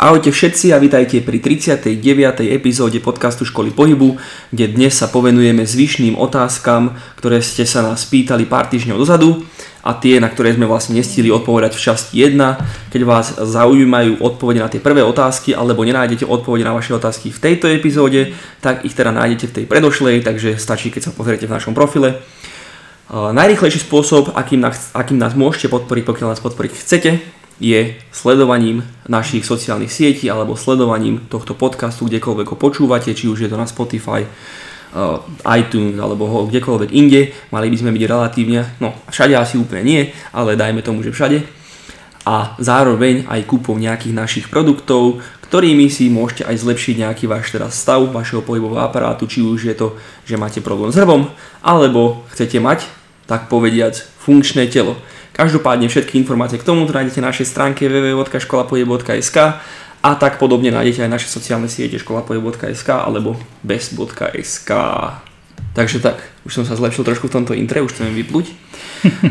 Ahojte všetci a vítajte pri 39. epizóde podcastu Školy pohybu, kde dnes sa povenujeme zvyšným otázkam, ktoré ste sa nás pýtali pár týždňov dozadu a tie, na ktoré sme vlastne nestihli odpovedať v časti 1. Keď vás zaujímajú odpovede na tie prvé otázky alebo nenájdete odpovede na vaše otázky v tejto epizóde, tak ich teda nájdete v tej predošlej, takže stačí, keď sa pozriete v našom profile. Najrychlejší spôsob, akým nás, akým nás môžete podporiť, pokiaľ nás podporiť chcete, je sledovaním našich sociálnych sietí alebo sledovaním tohto podcastu, kdekoľvek ho počúvate, či už je to na Spotify, uh, iTunes alebo ho kdekoľvek inde. Mali by sme byť relatívne, no všade asi úplne nie, ale dajme tomu, že všade. A zároveň aj kúpou nejakých našich produktov, ktorými si môžete aj zlepšiť nejaký váš teraz stav vašeho pohybového aparátu, či už je to, že máte problém s hrbom, alebo chcete mať, tak povediac, funkčné telo. Každopádne všetky informácie k tomu nájdete na našej stránke www.školapoje.sk a tak podobne nájdete aj naše sociálne siete školapoje.sk alebo bez.sk. Takže tak, už som sa zlepšil trošku v tomto intre, už chceme vypluť.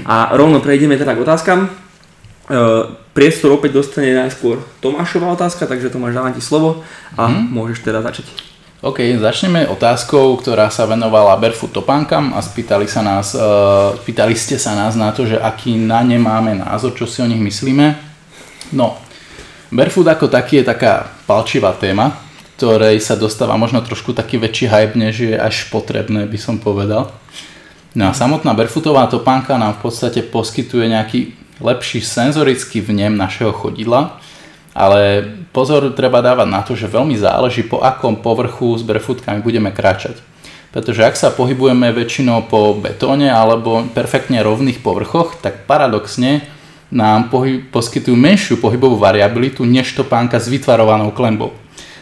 A rovno prejdeme teda k otázkam. E, priestor opäť dostane najskôr Tomášová otázka, takže Tomáš dávam ti slovo a mm. môžeš teda začať. OK, začneme otázkou, ktorá sa venovala barefoot topánkam a spýtali, sa nás, uh, spýtali ste sa nás na to, že aký na ne máme názor, čo si o nich myslíme. No, barefoot ako taký je taká palčivá téma, ktorej sa dostáva možno trošku taký väčší hype, než je až potrebné, by som povedal. No a samotná barefootová topánka nám v podstate poskytuje nejaký lepší senzorický vnem našeho chodidla, ale pozor treba dávať na to, že veľmi záleží po akom povrchu s barefootkami budeme kráčať. Pretože ak sa pohybujeme väčšinou po betóne alebo perfektne rovných povrchoch, tak paradoxne nám pohy- poskytujú menšiu pohybovú variabilitu než topánka s vytvarovanou klembou.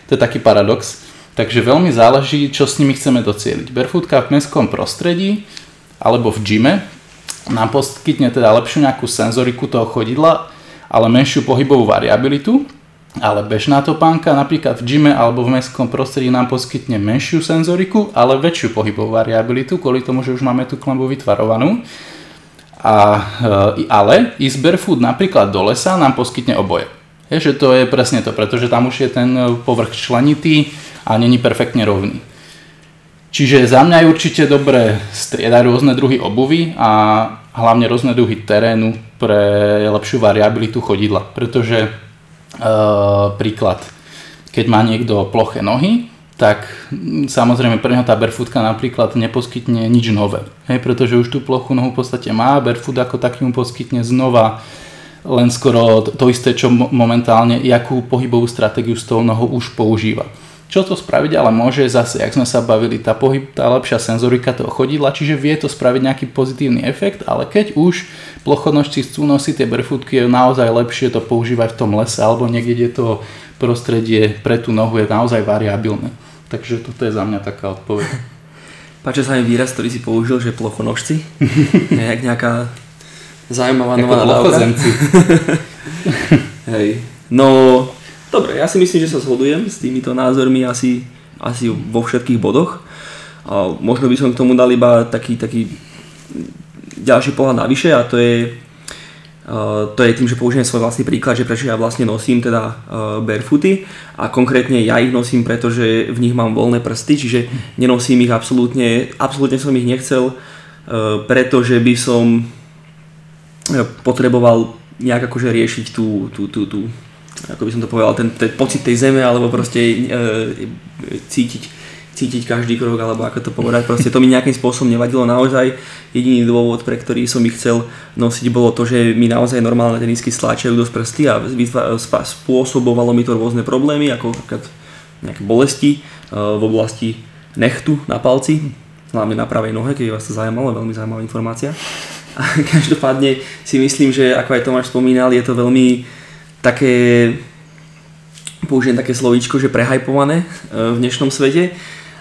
To je taký paradox. Takže veľmi záleží, čo s nimi chceme docieliť. Barefootka v mestskom prostredí alebo v gyme nám poskytne teda lepšiu nejakú senzoriku toho chodidla, ale menšiu pohybovú variabilitu, ale bežná topánka napríklad v gyme alebo v mestskom prostredí nám poskytne menšiu senzoriku, ale väčšiu pohybovú variabilitu, kvôli tomu, že už máme tú klembu vytvarovanú. A, e, ale ísť barefoot napríklad do lesa nám poskytne oboje. Je, že to je presne to, pretože tam už je ten povrch členitý a není perfektne rovný. Čiže za mňa je určite dobré striedať rôzne druhy obuvy a hlavne rôzne druhy terénu pre lepšiu variabilitu chodidla. Pretože e, príklad, keď má niekto ploché nohy, tak samozrejme pre neho tá barefootka napríklad neposkytne nič nové. Hej, pretože už tú plochu nohu v podstate má, barefoot ako taký mu poskytne znova len skoro to, isté, čo momentálne, jakú pohybovú stratégiu s tou nohou už používa. Čo to spraviť ale môže zase, ak sme sa bavili, tá, pohyb, tá lepšia senzorika toho chodidla, čiže vie to spraviť nejaký pozitívny efekt, ale keď už plochonožci chcú nosiť tie barefootky, je naozaj lepšie to používať v tom lese alebo niekde, kde to prostredie pre tú nohu je naozaj variabilné. Takže toto je za mňa taká odpoveď. Páči sa mi výraz, ktorý si použil, že plochonožci. Jak nejaká zaujímavá nová nadávka. Hej. No, Dobre, ja si myslím, že sa zhodujem s týmito názormi asi, asi vo všetkých bodoch. A možno by som k tomu dal iba taký, taký ďalší pohľad navyše a to je, to je tým, že použijem svoj vlastný príklad, že prečo ja vlastne nosím teda barefooty a konkrétne ja ich nosím, pretože v nich mám voľné prsty, čiže nenosím ich absolútne, absolútne som ich nechcel, pretože by som potreboval nejak akože riešiť tú, tú, tú, tú ako by som to povedal, ten, ten pocit tej zeme, alebo proste e, cítiť, cítiť každý krok, alebo ako to povedať, proste to mi nejakým spôsobom nevadilo naozaj. Jediný dôvod, pre ktorý som ich chcel nosiť, bolo to, že mi naozaj normálne tenisky stláčajú dosť prsty a spôsobovalo mi to rôzne problémy, ako nejaké bolesti e, v oblasti nechtu na palci, hlavne na pravej nohe, keď vás to zaujímalo, veľmi zaujímavá informácia. A každopádne si myslím, že ako aj Tomáš spomínal, je to veľmi také, použijem také slovíčko, že prehajpované e, v dnešnom svete.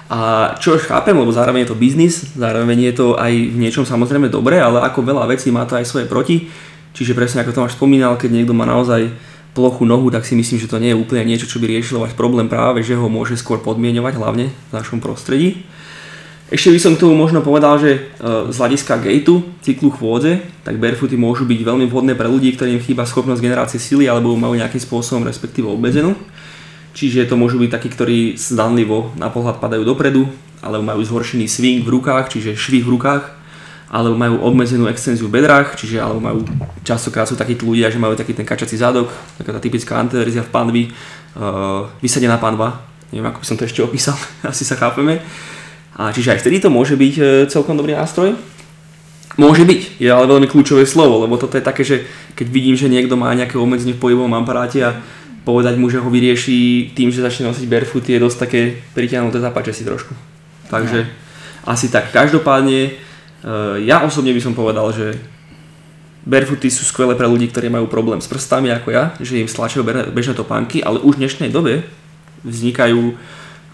A čo chápem, lebo zároveň je to biznis, zároveň je to aj v niečom samozrejme dobré, ale ako veľa vecí má to aj svoje proti. Čiže presne ako Tomáš spomínal, keď niekto má naozaj plochu nohu, tak si myslím, že to nie je úplne niečo, čo by riešilo váš problém práve, že ho môže skôr podmienovať, hlavne v našom prostredí. Ešte by som k tomu možno povedal, že e, z hľadiska gateu, cyklu chôdze, tak barefooty môžu byť veľmi vhodné pre ľudí, ktorým chýba schopnosť generácie sily alebo majú nejakým spôsobom respektíve obmedzenú. Čiže to môžu byť takí, ktorí zdanlivo na pohľad padajú dopredu, alebo majú zhoršený swing v rukách, čiže švih v rukách, alebo majú obmedzenú extenziu v bedrách, čiže alebo majú, častokrát sú takí ľudia, že majú taký ten kačací zadok, taká tá typická antiverzia v panvi, uh, vysadená panva, neviem ako by som to ešte opísal, asi sa chápeme. A čiže aj vtedy to môže byť e, celkom dobrý nástroj. Môže byť, je ale veľmi kľúčové slovo, lebo toto je také, že keď vidím, že niekto má nejaké obmedzenie v pohybovom aparáte a povedať mu, že ho vyrieši tým, že začne nosiť barefoot je dosť také pritiahnuté zapáče si trošku. Takže no. asi tak. Každopádne e, ja osobne by som povedal, že barefooty sú skvelé pre ľudí, ktorí majú problém s prstami ako ja, že im stlačajú bežné topánky, ale už v dnešnej dobe vznikajú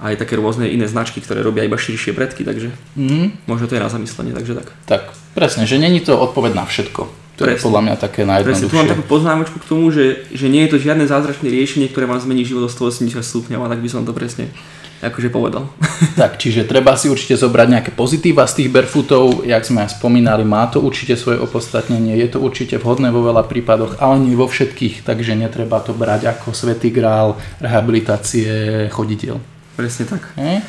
aj také rôzne iné značky, ktoré robia iba širšie predky, takže mm. možno to je na zamyslenie, takže tak. Tak, presne, že není to odpoveď na všetko. To presne. je podľa mňa také najjednoduchšie. Presne, tu mám takú poznámočku k tomu, že, že nie je to žiadne zázračné riešenie, ktoré vám zmení život o 180 stupňov, a tak by som to presne akože povedal. Tak, čiže treba si určite zobrať nejaké pozitíva z tých barefootov, jak sme aj spomínali, má to určite svoje opodstatnenie, je to určite vhodné vo veľa prípadoch, ale nie vo všetkých, takže netreba to brať ako svetý grál rehabilitácie choditeľ. Presne tak. E?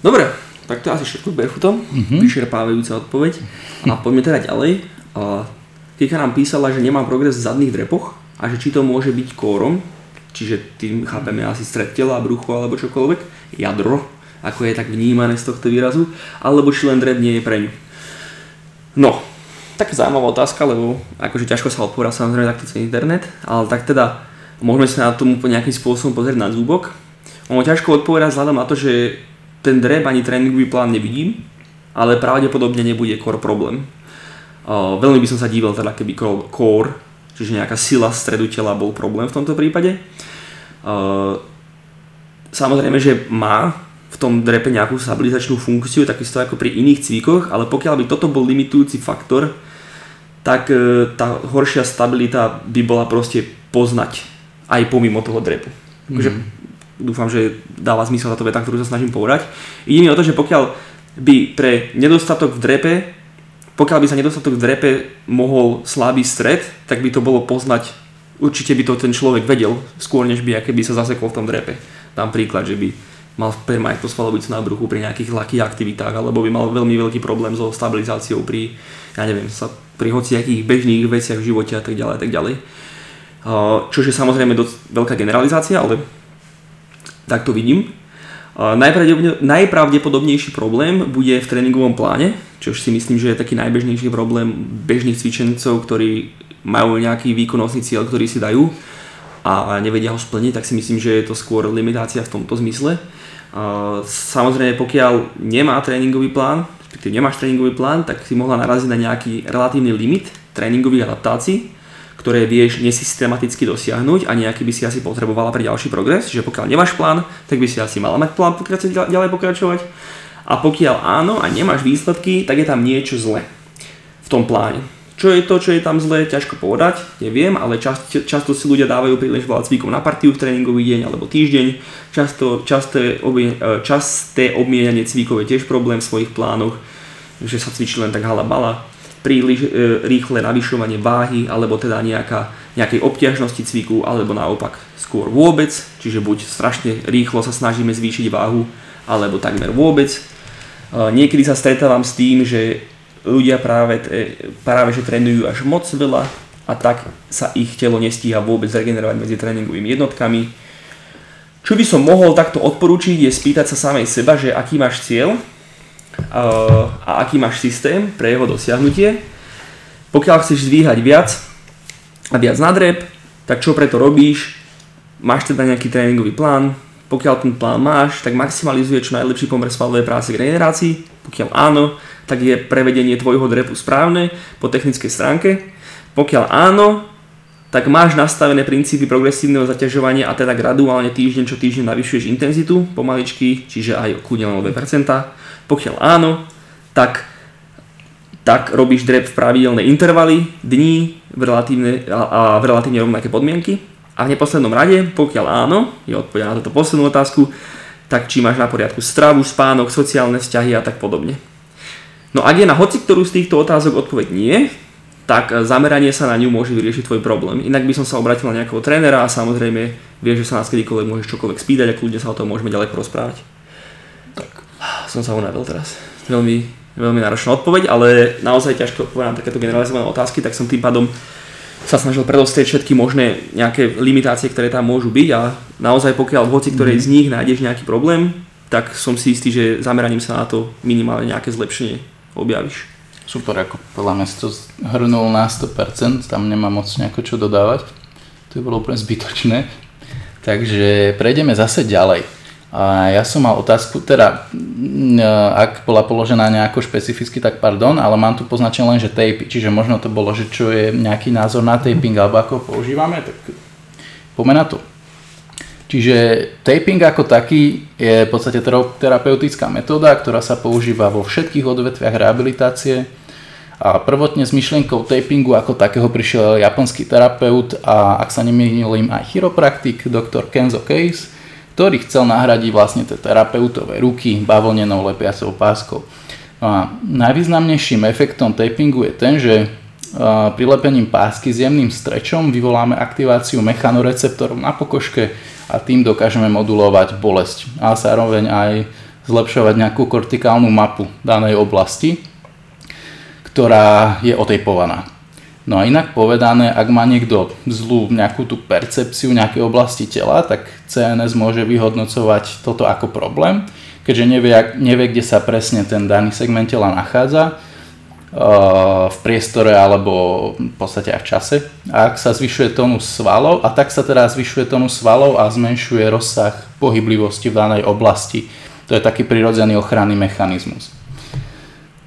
Dobre, tak to je asi všetko s barefootom, mm-hmm. vyšerpávajúca odpoveď. A poďme teda ďalej. Kika nám písala, že nemá progres v zadných drepoch a že či to môže byť kórom, čiže tým chápeme asi stred tela, brucho alebo čokoľvek, jadro, ako je tak vnímané z tohto výrazu, alebo či len drep nie je pre ňu. No, tak zaujímavá otázka, lebo akože ťažko sa odpovedať samozrejme takto cez internet, ale tak teda môžeme sa na tomu po nejakým spôsobom pozrieť na zúbok. Ono ťažko odpovedať vzhľadom na to, že ten drep ani tréningový plán nevidím, ale pravdepodobne nebude core problém. Uh, veľmi by som sa díval teda, keby core, čiže nejaká sila stredu tela bol problém v tomto prípade. Uh, samozrejme, že má v tom drepe nejakú stabilizačnú funkciu, takisto ako pri iných cvíkoch, ale pokiaľ by toto bol limitujúci faktor, tak uh, tá horšia stabilita by bola proste poznať aj pomimo toho drepu. mm-hmm dúfam, že dáva zmysel táto veta, ktorú sa snažím povedať. Ide mi o to, že pokiaľ by pre nedostatok v drepe, pokiaľ by sa nedostatok v drepe mohol slabý stred, tak by to bolo poznať, určite by to ten človek vedel, skôr než by by sa zasekol v tom drepe. Dám príklad, že by mal permanentnú svalovicu na bruchu pri nejakých ľahkých aktivitách, alebo by mal veľmi veľký problém so stabilizáciou pri, ja neviem, sa, pri hociakých bežných veciach v živote a tak ďalej a tak ďalej. Čo je samozrejme dosť veľká generalizácia, ale tak to vidím. Najpravdepodobnejší problém bude v tréningovom pláne, čo si myslím, že je taký najbežnejší problém bežných cvičencov, ktorí majú nejaký výkonnostný cieľ, ktorý si dajú a nevedia ho splniť, tak si myslím, že je to skôr limitácia v tomto zmysle. Samozrejme, pokiaľ nemá tréningový plán, respektíve nemáš tréningový plán, tak si mohla naraziť na nejaký relatívny limit tréningových adaptácií, ktoré vieš nesystematicky dosiahnuť a nejaký by si asi potrebovala pre ďalší progres, že pokiaľ nemáš plán, tak by si asi mala mať plán pokračovať, ďalej pokračovať. A pokiaľ áno a nemáš výsledky, tak je tam niečo zle v tom pláne. Čo je to, čo je tam zle, ťažko povedať, neviem, ale čast, často si ľudia dávajú príliš veľa cvíkov na partiu v tréningový deň alebo týždeň. Často, časté, obie, e, časté obmienanie cvíkov je tiež problém v svojich plánoch, že sa cvičí len tak halabala príliš e, rýchle navyšovanie váhy alebo teda nejaká, nejakej obťažnosti cviku alebo naopak skôr vôbec, čiže buď strašne rýchlo sa snažíme zvýšiť váhu alebo takmer vôbec. E, niekedy sa stretávam s tým, že ľudia práve, práve že trénujú až moc veľa a tak sa ich telo nestíha vôbec regenerovať medzi tréningovými jednotkami. Čo by som mohol takto odporúčiť je spýtať sa samej seba, že aký máš cieľ a aký máš systém pre jeho dosiahnutie. Pokiaľ chceš zdvíhať viac a viac nadreb, tak čo preto robíš? Máš teda nejaký tréningový plán, pokiaľ ten plán máš, tak maximalizuje čo najlepší pomer svalovej práce k regenerácii. Pokiaľ áno, tak je prevedenie tvojho drepu správne po technickej stránke. Pokiaľ áno, tak máš nastavené princípy progresívneho zaťažovania a teda graduálne týždeň čo týždeň navyšuješ intenzitu pomaličky, čiže aj kľudne 2%. Pokiaľ áno, tak, tak robíš drep v pravidelné intervaly, dní v relatívne, a, a v relatívne rovnaké podmienky. A v neposlednom rade, pokiaľ áno, je odpoveď na túto poslednú otázku, tak či máš na poriadku stravu, spánok, sociálne vzťahy a tak podobne. No ak je na hoci ktorú z týchto otázok odpoveď nie, tak zameranie sa na ňu môže vyriešiť tvoj problém. Inak by som sa obratil na nejakého trénera a samozrejme vieš, že sa nás kedykoľvek môžeš čokoľvek spýtať a kľudne sa o tom môžeme ďalej porozprávať. Tak, som sa unavil teraz. Veľmi, veľmi náročná odpoveď, ale naozaj ťažko odpovedať na takéto generalizované otázky, tak som tým pádom sa snažil predostrieť všetky možné nejaké limitácie, ktoré tam môžu byť a naozaj pokiaľ v hoci ktorej mm. z nich nájdeš nejaký problém, tak som si istý, že zameraním sa na to minimálne nejaké zlepšenie objavíš. Super, ako podľa mňa si to hrnul na 100%, tam nemám moc nejako čo dodávať. To je bolo úplne zbytočné. Takže prejdeme zase ďalej. A ja som mal otázku, teda ak bola položená nejako špecificky, tak pardon, ale mám tu poznačené len, že tapy, čiže možno to bolo, že čo je nejaký názor na taping alebo ako ho používame, tak poďme na to. Čiže taping ako taký je v podstate terapeutická metóda, ktorá sa používa vo všetkých odvetviach rehabilitácie. A prvotne s myšlienkou tapingu ako takého prišiel japonský terapeut a ak sa nemýlim aj chiropraktik, doktor Kenzo Case, ktorý chcel nahradiť vlastne tie terapeutové ruky bavlnenou lepiacou páskou. No a najvýznamnejším efektom tapingu je ten, že prilepením pásky s jemným strečom vyvoláme aktiváciu mechanoreceptorov na pokožke, a tým dokážeme modulovať bolesť a zároveň aj zlepšovať nejakú kortikálnu mapu danej oblasti, ktorá je otejpovaná. No a inak povedané, ak má niekto zlú nejakú tú percepciu nejakej oblasti tela, tak CNS môže vyhodnocovať toto ako problém, keďže nevie, nevie kde sa presne ten daný segment tela nachádza v priestore alebo v podstate aj v čase. A ak sa zvyšuje tónus svalov, a tak sa teda zvyšuje tónus svalov a zmenšuje rozsah pohyblivosti v danej oblasti. To je taký prirodzený ochranný mechanizmus.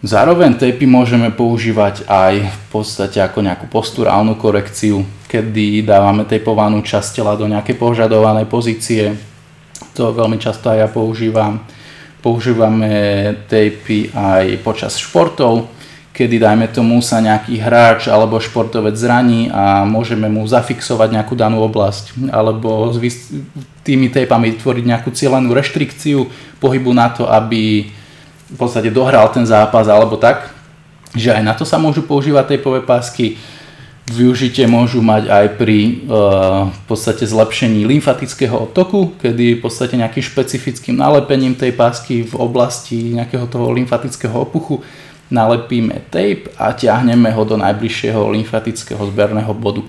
Zároveň tapy môžeme používať aj v podstate ako nejakú posturálnu korekciu, kedy dávame tejpovanú časť tela do nejakej požadovanej pozície. To veľmi často aj ja používam. Používame tapy aj počas športov, kedy dajme tomu sa nejaký hráč alebo športovec zraní a môžeme mu zafixovať nejakú danú oblasť alebo tými tejpami vytvoriť nejakú cieľenú reštrikciu pohybu na to, aby v podstate dohral ten zápas alebo tak, že aj na to sa môžu používať tejpové pásky. Využitie môžu mať aj pri uh, v podstate zlepšení lymfatického odtoku, kedy v podstate nejakým špecifickým nalepením tej pásky v oblasti nejakého toho lymfatického opuchu nalepíme tape a ťahneme ho do najbližšieho lymfatického zberného bodu.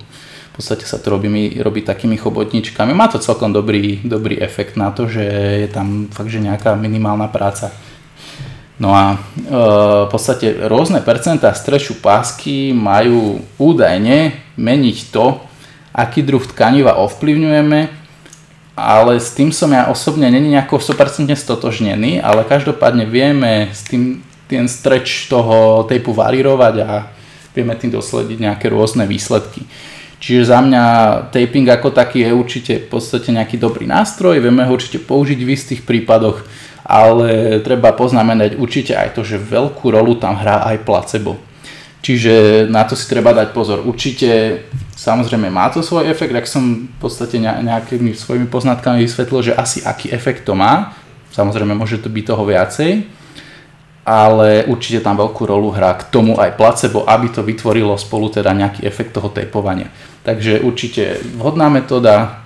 V podstate sa to robí, robí takými chobotničkami. Má to celkom dobrý, dobrý efekt na to, že je tam fakt, že nejaká minimálna práca. No a e, v podstate rôzne percentá strešu pásky majú údajne meniť to, aký druh tkaniva ovplyvňujeme, ale s tým som ja osobne není nejako 100% stotožnený, ale každopádne vieme s tým ten streč toho tejpu varírovať a vieme tým doslediť nejaké rôzne výsledky. Čiže za mňa taping ako taký je určite v podstate nejaký dobrý nástroj, vieme ho určite použiť v istých prípadoch, ale treba poznamenať určite aj to, že veľkú rolu tam hrá aj placebo. Čiže na to si treba dať pozor. Určite samozrejme má to svoj efekt, ak som v podstate nejakými svojimi poznatkami vysvetlil, že asi aký efekt to má. Samozrejme môže to byť toho viacej ale určite tam veľkú rolu hrá k tomu aj placebo, aby to vytvorilo spolu teda nejaký efekt toho tejpovania. Takže určite vhodná metóda,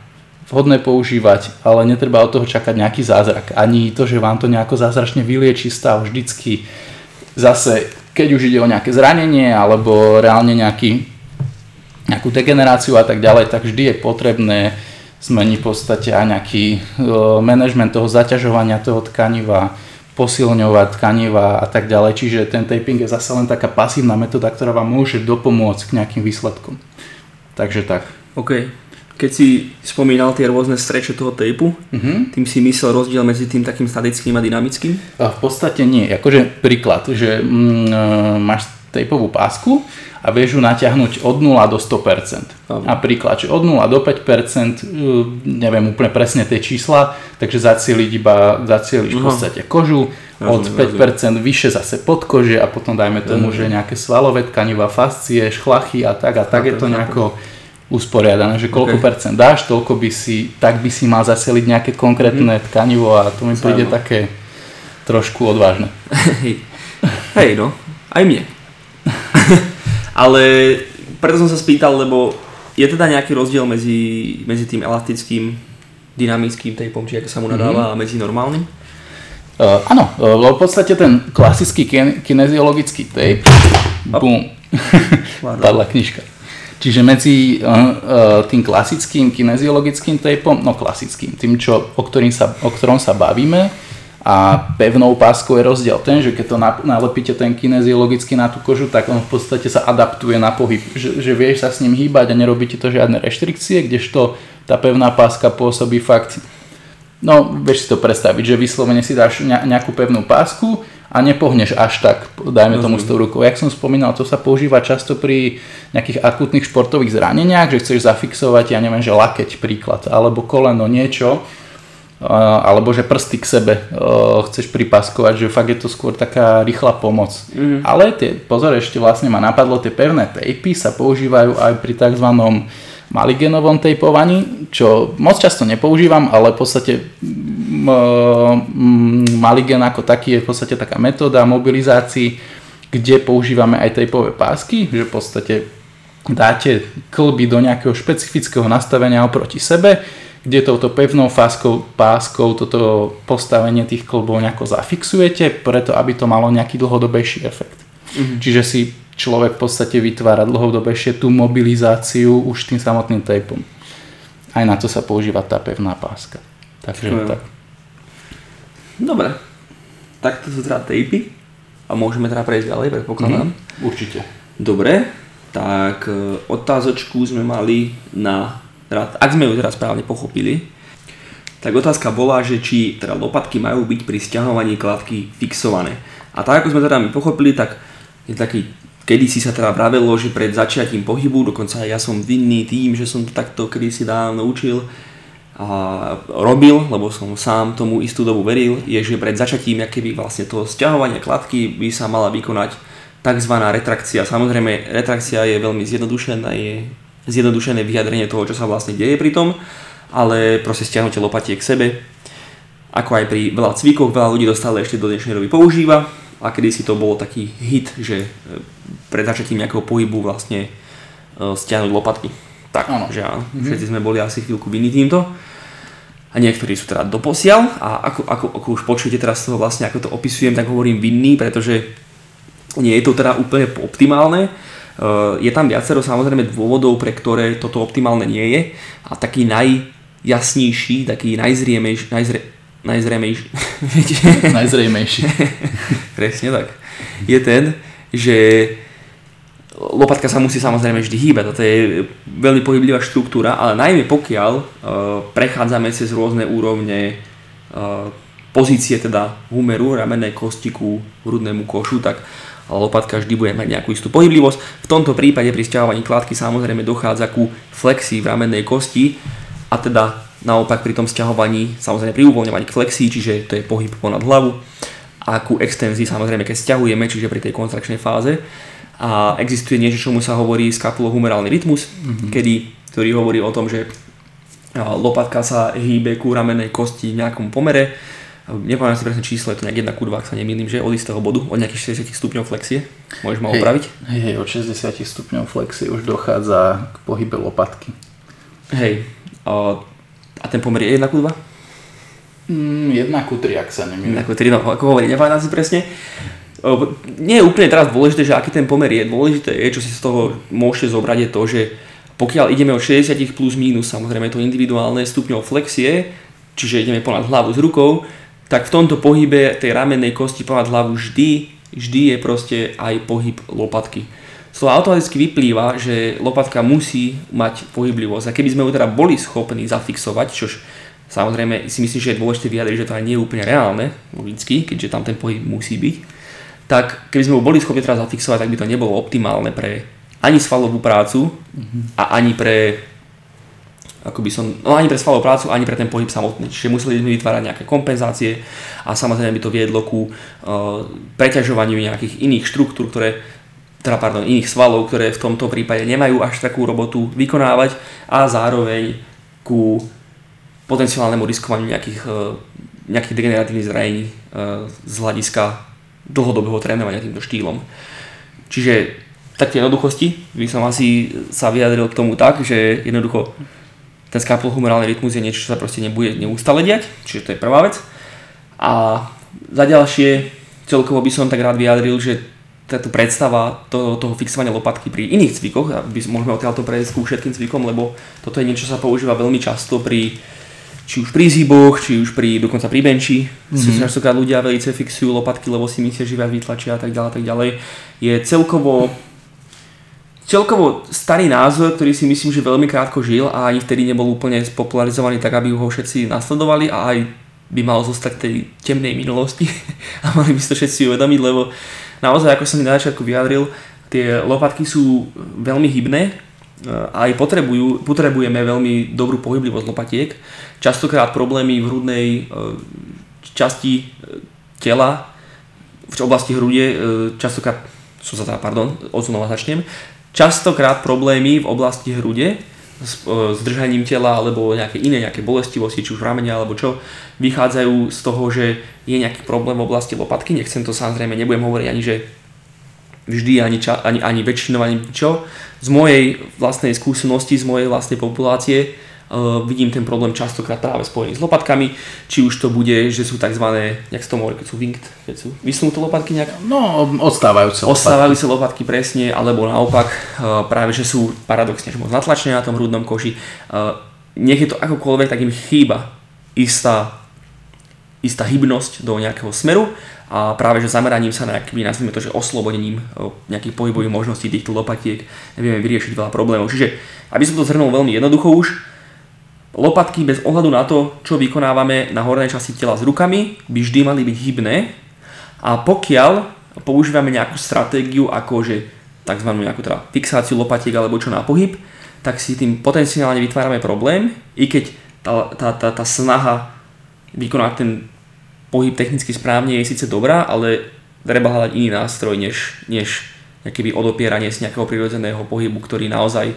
vhodné používať, ale netreba od toho čakať nejaký zázrak. Ani to, že vám to nejako zázračne vylieči stav vždycky. Zase, keď už ide o nejaké zranenie alebo reálne nejaký, nejakú degeneráciu a tak ďalej, tak vždy je potrebné zmeniť v podstate aj nejaký e, manažment toho zaťažovania toho tkaniva, posilňovať tkaniva a tak ďalej. Čiže ten taping je zase len taká pasívna metóda, ktorá vám môže dopomôcť k nejakým výsledkom. Takže tak. OK. Keď si spomínal tie rôzne streče toho tejpu, uh-huh. tým si myslel rozdiel medzi tým takým statickým a dynamickým? A v podstate nie. Akože príklad, že mm, e, máš tejpovú pásku a vieš ju natiahnuť od 0 do 100%. Aha. Napríklad, že od 0 do 5%, e, neviem úplne presne tie čísla, takže zacieliť iba, zacieliť v podstate kožu, od 5% vyššie zase podkože a potom dajme tomu, že nejaké svalové tkaniva, fascie, šlachy a tak a tak je to nejako usporiadané, že koľko okay. percent dáš, toľko by si, tak by si mal zaseliť nejaké konkrétne mm. tkanivo a to mi príde také trošku odvážne. Hej, Hej no, aj mne. Ale preto som sa spýtal, lebo je teda nejaký rozdiel medzi, medzi tým elastickým dynamickým tejpom, či ako sa mu nadáva, mm-hmm. a medzi normálnym? Uh, áno, uh, v podstate ten klasický kin- kineziologický tape, bum, padla knižka. Čiže medzi uh, uh, tým klasickým kineziologickým tejpom, no klasickým, tým, čo, o, ktorým sa, o ktorom sa bavíme, a pevnou páskou je rozdiel ten, že keď to nalepíte ten kineziologicky na tú kožu, tak on v podstate sa adaptuje na pohyb, že, že vieš sa s ním hýbať a nerobíte to žiadne reštrikcie, kdežto tá pevná páska pôsobí fakt, no vieš si to predstaviť, že vyslovene si dáš nejakú pevnú pásku a nepohneš až tak, dajme tomu s tou rukou. Jak som spomínal, to sa používa často pri nejakých akutných športových zraneniach, že chceš zafixovať, ja neviem, že lakeť príklad, alebo koleno niečo, alebo že prsty k sebe chceš pripaskovať, že fakt je to skôr taká rýchla pomoc. Mm. Ale tie, pozor, ešte vlastne ma napadlo, tie pevné tejpy sa používajú aj pri tzv. maligenovom tejpovaní, čo moc často nepoužívam, ale v podstate Maligen ako taký je v podstate taká metóda mobilizácií, kde používame aj tejpové pásky, že v podstate dáte klby do nejakého špecifického nastavenia oproti sebe, kde touto pevnou fáskou, páskou toto postavenie tých klbov nejako zafixujete, preto aby to malo nejaký dlhodobejší efekt. Mm-hmm. Čiže si človek v podstate vytvára dlhodobejšie tú mobilizáciu už tým samotným tejpom. Aj na to sa používa tá pevná páska. Takže tak. Dobre. Tak to sú teda tejpy. A môžeme teda prejsť ďalej, predpokladám. Mm, určite. Dobre, tak e, otázočku sme mali na, ak sme ju teraz správne pochopili, tak otázka bola, že či teda lopatky majú byť pri stiahovaní kladky fixované. A tak ako sme teda my pochopili, tak je taký, kedysi sa teda vravelo, že pred začiatím pohybu, dokonca ja som vinný tým, že som to takto kedysi dávno učil, a robil, lebo som sám tomu istú dobu veril, je, že pred začatím keby vlastne toho stiahovania kladky by sa mala vykonať tzv. retrakcia. Samozrejme, retrakcia je veľmi zjednodušená, je zjednodušené vyjadrenie toho, čo sa vlastne deje pri tom, ale proste stiahnutie lopatie k sebe, ako aj pri veľa cvikoch, veľa ľudí dostali ešte do dnešnej doby používa a kedy si to bolo taký hit, že e, pred začatím nejakého pohybu vlastne e, stiahnuť lopatky. Tak, áno. že áno. Mm-hmm. Všetci sme boli asi chvíľku vinní týmto. A niektorí sú teda doposiaľ a ako, ako, ako už počujete teraz toho vlastne, ako to opisujem, tak hovorím vinný, pretože nie je to teda úplne optimálne. Uh, je tam viacero samozrejme dôvodov, pre ktoré toto optimálne nie je a taký najjasnejší, taký najzriemejší, najzre, najzriemejší, najzriemejší. presne tak, je ten, že lopatka sa musí samozrejme vždy hýbať, toto je veľmi pohyblivá štruktúra, ale najmä pokiaľ uh, prechádzame cez rôzne úrovne uh, pozície teda humeru, ramennej kosti ku hrudnému košu, tak lopatka vždy bude mať nejakú istú pohyblivosť. V tomto prípade pri stiahovaní kladky samozrejme dochádza ku flexii v ramennej kosti a teda naopak pri tom stiahovaní, samozrejme pri uvoľňovaní k flexii, čiže to je pohyb ponad hlavu a ku extenzii samozrejme keď stiahujeme, čiže pri tej kontrakčnej fáze a existuje niečo, čomu sa hovorí skapulohumerálny rytmus, mm-hmm. kedy, ktorý hovorí o tom, že lopatka sa hýbe ku ramenej kosti v nejakom pomere. Nepamätám si presne číslo, je to nejak 1 ku 2, ak sa nemýlim, že od istého bodu, od nejakých 60 stupňov flexie. Môžeš ma opraviť? Hej, hej, od 60 stupňov flexie už dochádza k pohybe lopatky. Hej, a, a ten pomer je 1 ku 2? Mm, 1 ku 3, ak sa nemýlim. 1 ku 3, no ako hovorí, nepamätám si presne nie je úplne teraz dôležité, že aký ten pomer je. Dôležité je, čo si z toho môžete zobrať, je to, že pokiaľ ideme od 60 plus minus, samozrejme to individuálne stupňov flexie, čiže ideme ponad hlavu s rukou, tak v tomto pohybe tej ramennej kosti ponad hlavu vždy, vždy je proste aj pohyb lopatky. Z toho automaticky vyplýva, že lopatka musí mať pohyblivosť. A keby sme ju teda boli schopní zafixovať, čož samozrejme si myslím, že je dôležité vyjadriť, že to aj nie je úplne reálne, logicky, keďže tam ten pohyb musí byť, tak keby sme ho boli schopni teraz zafixovať, tak by to nebolo optimálne pre ani svalovú prácu mm-hmm. a ani pre ako by som, no ani pre svalovú prácu, ani pre ten pohyb samotný. Čiže museli sme vytvárať nejaké kompenzácie a samozrejme by to viedlo ku uh, preťažovaniu nejakých iných štruktúr, ktoré teda pardon, iných svalov, ktoré v tomto prípade nemajú až takú robotu vykonávať a zároveň ku potenciálnemu riskovaniu nejakých, e, nejakých degeneratívnych zranení e, z hľadiska dlhodobého trénovania týmto štýlom. Čiže tak tie jednoduchosti by som asi sa vyjadril k tomu tak, že jednoducho ten scapulohumerálny rytmus je niečo, čo sa proste nebude neustále diať, čiže to je prvá vec. A za ďalšie, celkovo by som tak rád vyjadril, že táto predstava toho, toho fixovania lopatky pri iných cvikoch, aby môžeme odtiaľto prejsť ku všetkým cvikom, lebo toto je niečo, čo sa používa veľmi často pri či už pri zhyboch, či už pri, dokonca pri benči. Mm-hmm. Častokrát ľudia veľmi fixujú lopatky, lebo si myslia, že viac vytlačia a tak ďalej, tak ďalej. Je celkovo celkovo starý názor, ktorý si myslím, že veľmi krátko žil a ani vtedy nebol úplne spopularizovaný tak, aby ho všetci nasledovali a aj by mal zostať tej temnej minulosti a mali by to všetci uvedomiť, lebo naozaj, ako som na začiatku vyjadril, tie lopatky sú veľmi hybné a aj potrebujú, potrebujeme veľmi dobrú pohyblivosť lopatiek. Častokrát problémy v hrudnej e, časti e, tela, v oblasti hrude, e, častokrát, som sa teda, pardon, odsunova začnem, častokrát problémy v oblasti hrude e, s držaním tela alebo nejaké iné nejaké bolestivosti, či už v ramene alebo čo, vychádzajú z toho, že je nejaký problém v oblasti lopatky. Nechcem to samozrejme, nebudem hovoriť ani, že vždy, ani, ča, ani, ani väčšinou, ani čo. Z mojej vlastnej skúsenosti, z mojej vlastnej populácie Uh, vidím ten problém častokrát práve spojený s lopatkami, či už to bude, že sú tzv. jak sa to hovorí, keď sú winged, keď sú vysnuté lopatky nejak? No, odstávajúce lopatky. Odstávajúce lopatky presne, alebo naopak uh, práve, že sú paradoxne že moc natlačené na tom hrudnom koži. Uh, nech je to akokoľvek, tak im chýba istá, istá hybnosť do nejakého smeru a práve že zameraním sa na nejakým, nazvime to, že oslobodením nejakých pohybových možností týchto lopatiek vieme vyriešiť veľa problémov. Čiže, aby som to zhrnul veľmi jednoducho už, Lopatky bez ohľadu na to, čo vykonávame na hornej časti tela s rukami, by vždy mali byť hybné a pokiaľ používame nejakú stratégiu ako že tzv. nejakú teda fixáciu lopatiek alebo čo na pohyb, tak si tým potenciálne vytvárame problém, i keď tá, tá, tá, tá snaha vykonať ten pohyb technicky správne je síce dobrá, ale treba hľadať iný nástroj, než, než keby odopieranie z nejakého prirodzeného pohybu, ktorý naozaj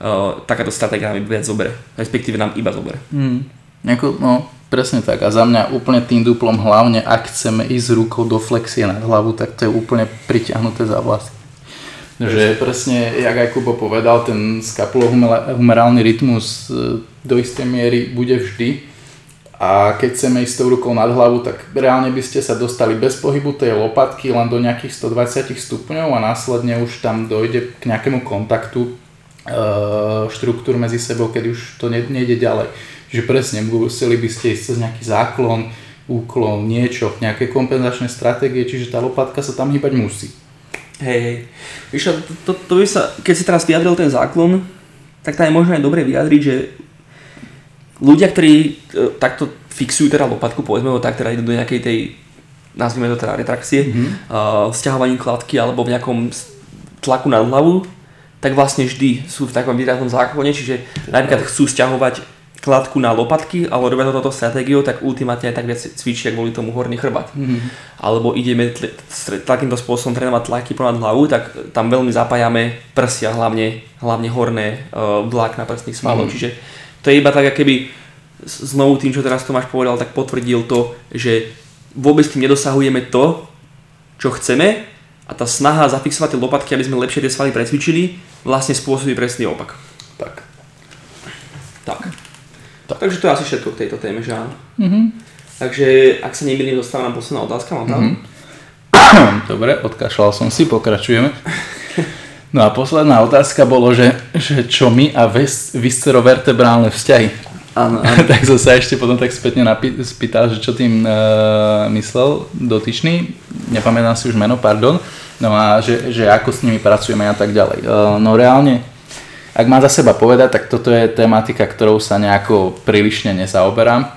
uh, takáto stratégia nám viac zobere, respektíve nám iba zobere. Mm. Jako, no, presne tak. A za mňa úplne tým duplom hlavne, ak chceme ísť rukou do flexie na hlavu, tak to je úplne pritiahnuté za vlast. Že presne, jak aj Kubo povedal, ten skapulohumerálny rytmus e, do istej miery bude vždy. A keď chceme ísť tou rukou nad hlavu, tak reálne by ste sa dostali bez pohybu tej lopatky len do nejakých 120 stupňov a následne už tam dojde k nejakému kontaktu Eh, štruktúr medzi sebou, keď už to nejde ďalej. Že presne, museli by ste ísť cez nejaký záklon, úklon, niečo, nejaké kompenzačné stratégie, čiže tá lopatka sa tam hýbať musí. Hej, hej. Víš, to, to, to by sa, keď si teraz vyjadril ten záklon, tak tam je možno aj dobre vyjadriť, že ľudia, ktorí e, takto fixujú teda lopatku, povedzme ho tak, teda idú do nejakej tej, nazvime to teda retrakcie, mm-hmm. uh, vzťahovaní kladky alebo v nejakom tlaku na hlavu, tak vlastne vždy sú v takom výraznom záklone, čiže napríklad chcú stiahovať kladku na lopatky, ale robia to toto stratégiou, tak ultimátne aj tak viac cvičia kvôli tomu horný chrbát. Mm-hmm. Alebo ideme tl- takýmto spôsobom trénovať tlaky ponad hlavu, tak tam veľmi zapájame prsia, hlavne, hlavne horné uh, vlákna prstných svalov. Mm-hmm. Čiže to je iba tak, keby znovu tým, čo teraz Tomáš povedal, tak potvrdil to, že vôbec tým nedosahujeme to, čo chceme a tá snaha zafixovať tie lopatky, aby sme lepšie tie svaly precvičili, vlastne spôsobí presný opak. Tak. Tak. tak. Takže to je asi všetko k tejto téme, že áno? Mm-hmm. Takže ak sa nemýlim, dostáva nám posledná otázka, mám tam? Mm-hmm. Dobre, odkašľal som si, pokračujeme. No a posledná otázka bolo, že, že čo my a viscerovertebrálne vzťahy. Áno, áno. tak som sa ešte potom tak spätne napý- spýtal, že čo tým e, myslel dotyčný, nepamätám si už meno, pardon, no a že, že ako s nimi pracujeme a tak ďalej. E, no reálne, ak má za seba povedať, tak toto je tematika, ktorou sa nejako prílišne nezaoberám,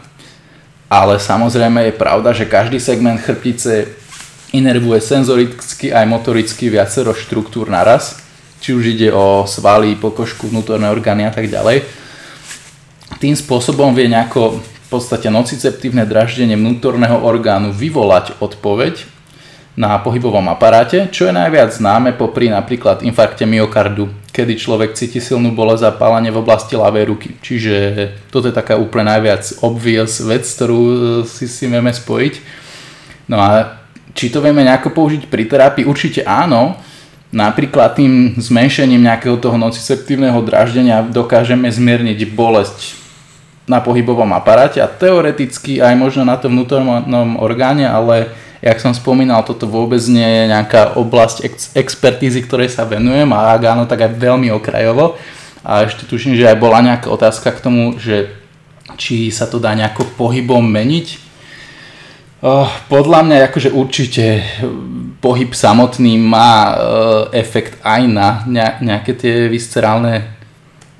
ale samozrejme je pravda, že každý segment chrbtice inervuje senzoricky aj motoricky viacero štruktúr naraz, či už ide o svaly, pokožku, vnútorné orgány a tak ďalej tým spôsobom vie nejako v podstate nociceptívne draždenie vnútorného orgánu vyvolať odpoveď na pohybovom aparáte, čo je najviac známe popri napríklad infarkte myokardu, kedy človek cíti silnú bolesť a pálenie v oblasti ľavej ruky. Čiže toto je taká úplne najviac obvious vec, ktorú e, si si vieme spojiť. No a či to vieme nejako použiť pri terapii? Určite áno. Napríklad tým zmenšením nejakého toho nociceptívneho draždenia dokážeme zmierniť bolesť na pohybovom aparáte a teoreticky aj možno na tom vnútornom orgáne, ale jak som spomínal, toto vôbec nie je nejaká oblasť ex- expertízy, ktorej sa venujem a ak áno, tak aj veľmi okrajovo. A ešte tuším, že aj bola nejaká otázka k tomu, že či sa to dá nejako pohybom meniť. Oh, podľa mňa akože určite pohyb samotný má uh, efekt aj na nejaké tie viscerálne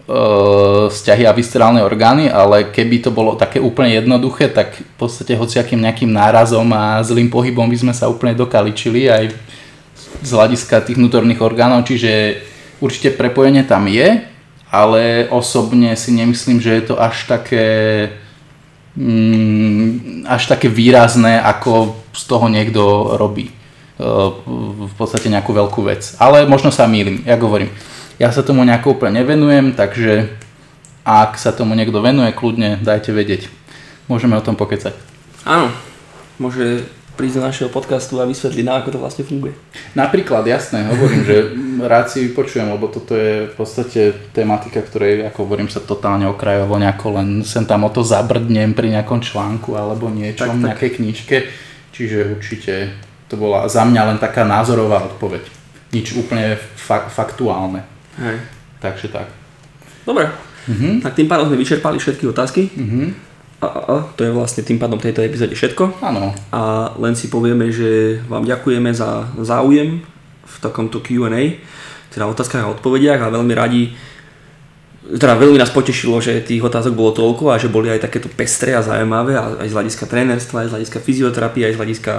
vzťahy a viscerálne orgány, ale keby to bolo také úplne jednoduché, tak v podstate hociakým nejakým nárazom a zlým pohybom by sme sa úplne dokaličili aj z hľadiska tých vnútorných orgánov, čiže určite prepojenie tam je, ale osobne si nemyslím, že je to až také mm, až také výrazné, ako z toho niekto robí v podstate nejakú veľkú vec. Ale možno sa mýlim, ja hovorím ja sa tomu nejako úplne nevenujem, takže ak sa tomu niekto venuje, kľudne dajte vedieť. Môžeme o tom pokecať. Áno, môže prísť do našeho podcastu a vysvetliť nám, ako to vlastne funguje. Napríklad, jasné, hovorím, že rád si vypočujem, lebo toto je v podstate tematika, ktorej, ako hovorím, sa totálne okrajovo nejako len sem tam o to zabrdnem pri nejakom článku alebo niečom, tak, tak. nejakej knižke. Čiže určite to bola za mňa len taká názorová odpoveď. Nič úplne fa- faktuálne. Hej. Takže tak. Dobre, uh-huh. tak tým pádom sme vyčerpali všetky otázky. Uh-huh. A, a, a to je vlastne tým pádom tejto epizóde všetko. Áno. A len si povieme, že vám ďakujeme za záujem v takomto Q&A, teda otázkach a odpovediach a veľmi radi teda veľmi nás potešilo, že tých otázok bolo toľko a že boli aj takéto pestré a zaujímavé aj z hľadiska trénerstva, aj z hľadiska fyzioterapie, aj z hľadiska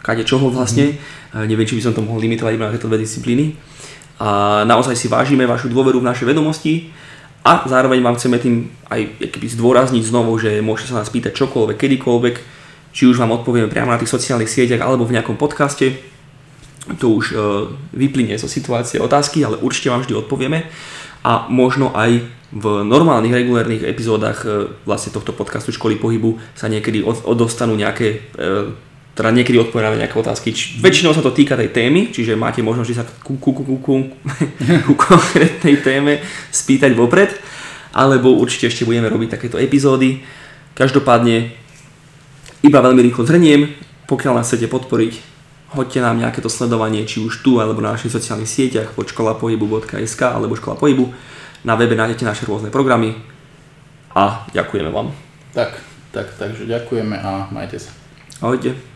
kade čoho vlastne. Mm. Neviem, či by som to mohol limitovať iba na tieto dve disciplíny a naozaj si vážime vašu dôveru v naše vedomosti a zároveň vám chceme tým aj keby zdôrazniť znovu, že môžete sa nás pýtať čokoľvek, kedykoľvek, či už vám odpovieme priamo na tých sociálnych sieťach alebo v nejakom podcaste. To už e, vyplynie zo situácie otázky, ale určite vám vždy odpovieme a možno aj v normálnych regulárnych epizódach e, vlastne tohto podcastu Školy pohybu sa niekedy odostanú nejaké e, teda niekedy odpovedáme nejaké otázky. Č- väčšinou sa to týka tej témy, čiže máte možnosť sa ku, ku, ku, ku, ku, ku konkrétnej téme spýtať vopred, alebo určite ešte budeme robiť takéto epizódy. Každopádne iba veľmi rýchlo zhrniem, pokiaľ nás chcete podporiť, hoďte nám nejaké to sledovanie, či už tu, alebo na našich sociálnych sieťach pod školapohybu.sk alebo škola pohybu. Na webe nájdete naše rôzne programy a ďakujeme vám. Tak, tak, takže ďakujeme a majte sa. Ahojte.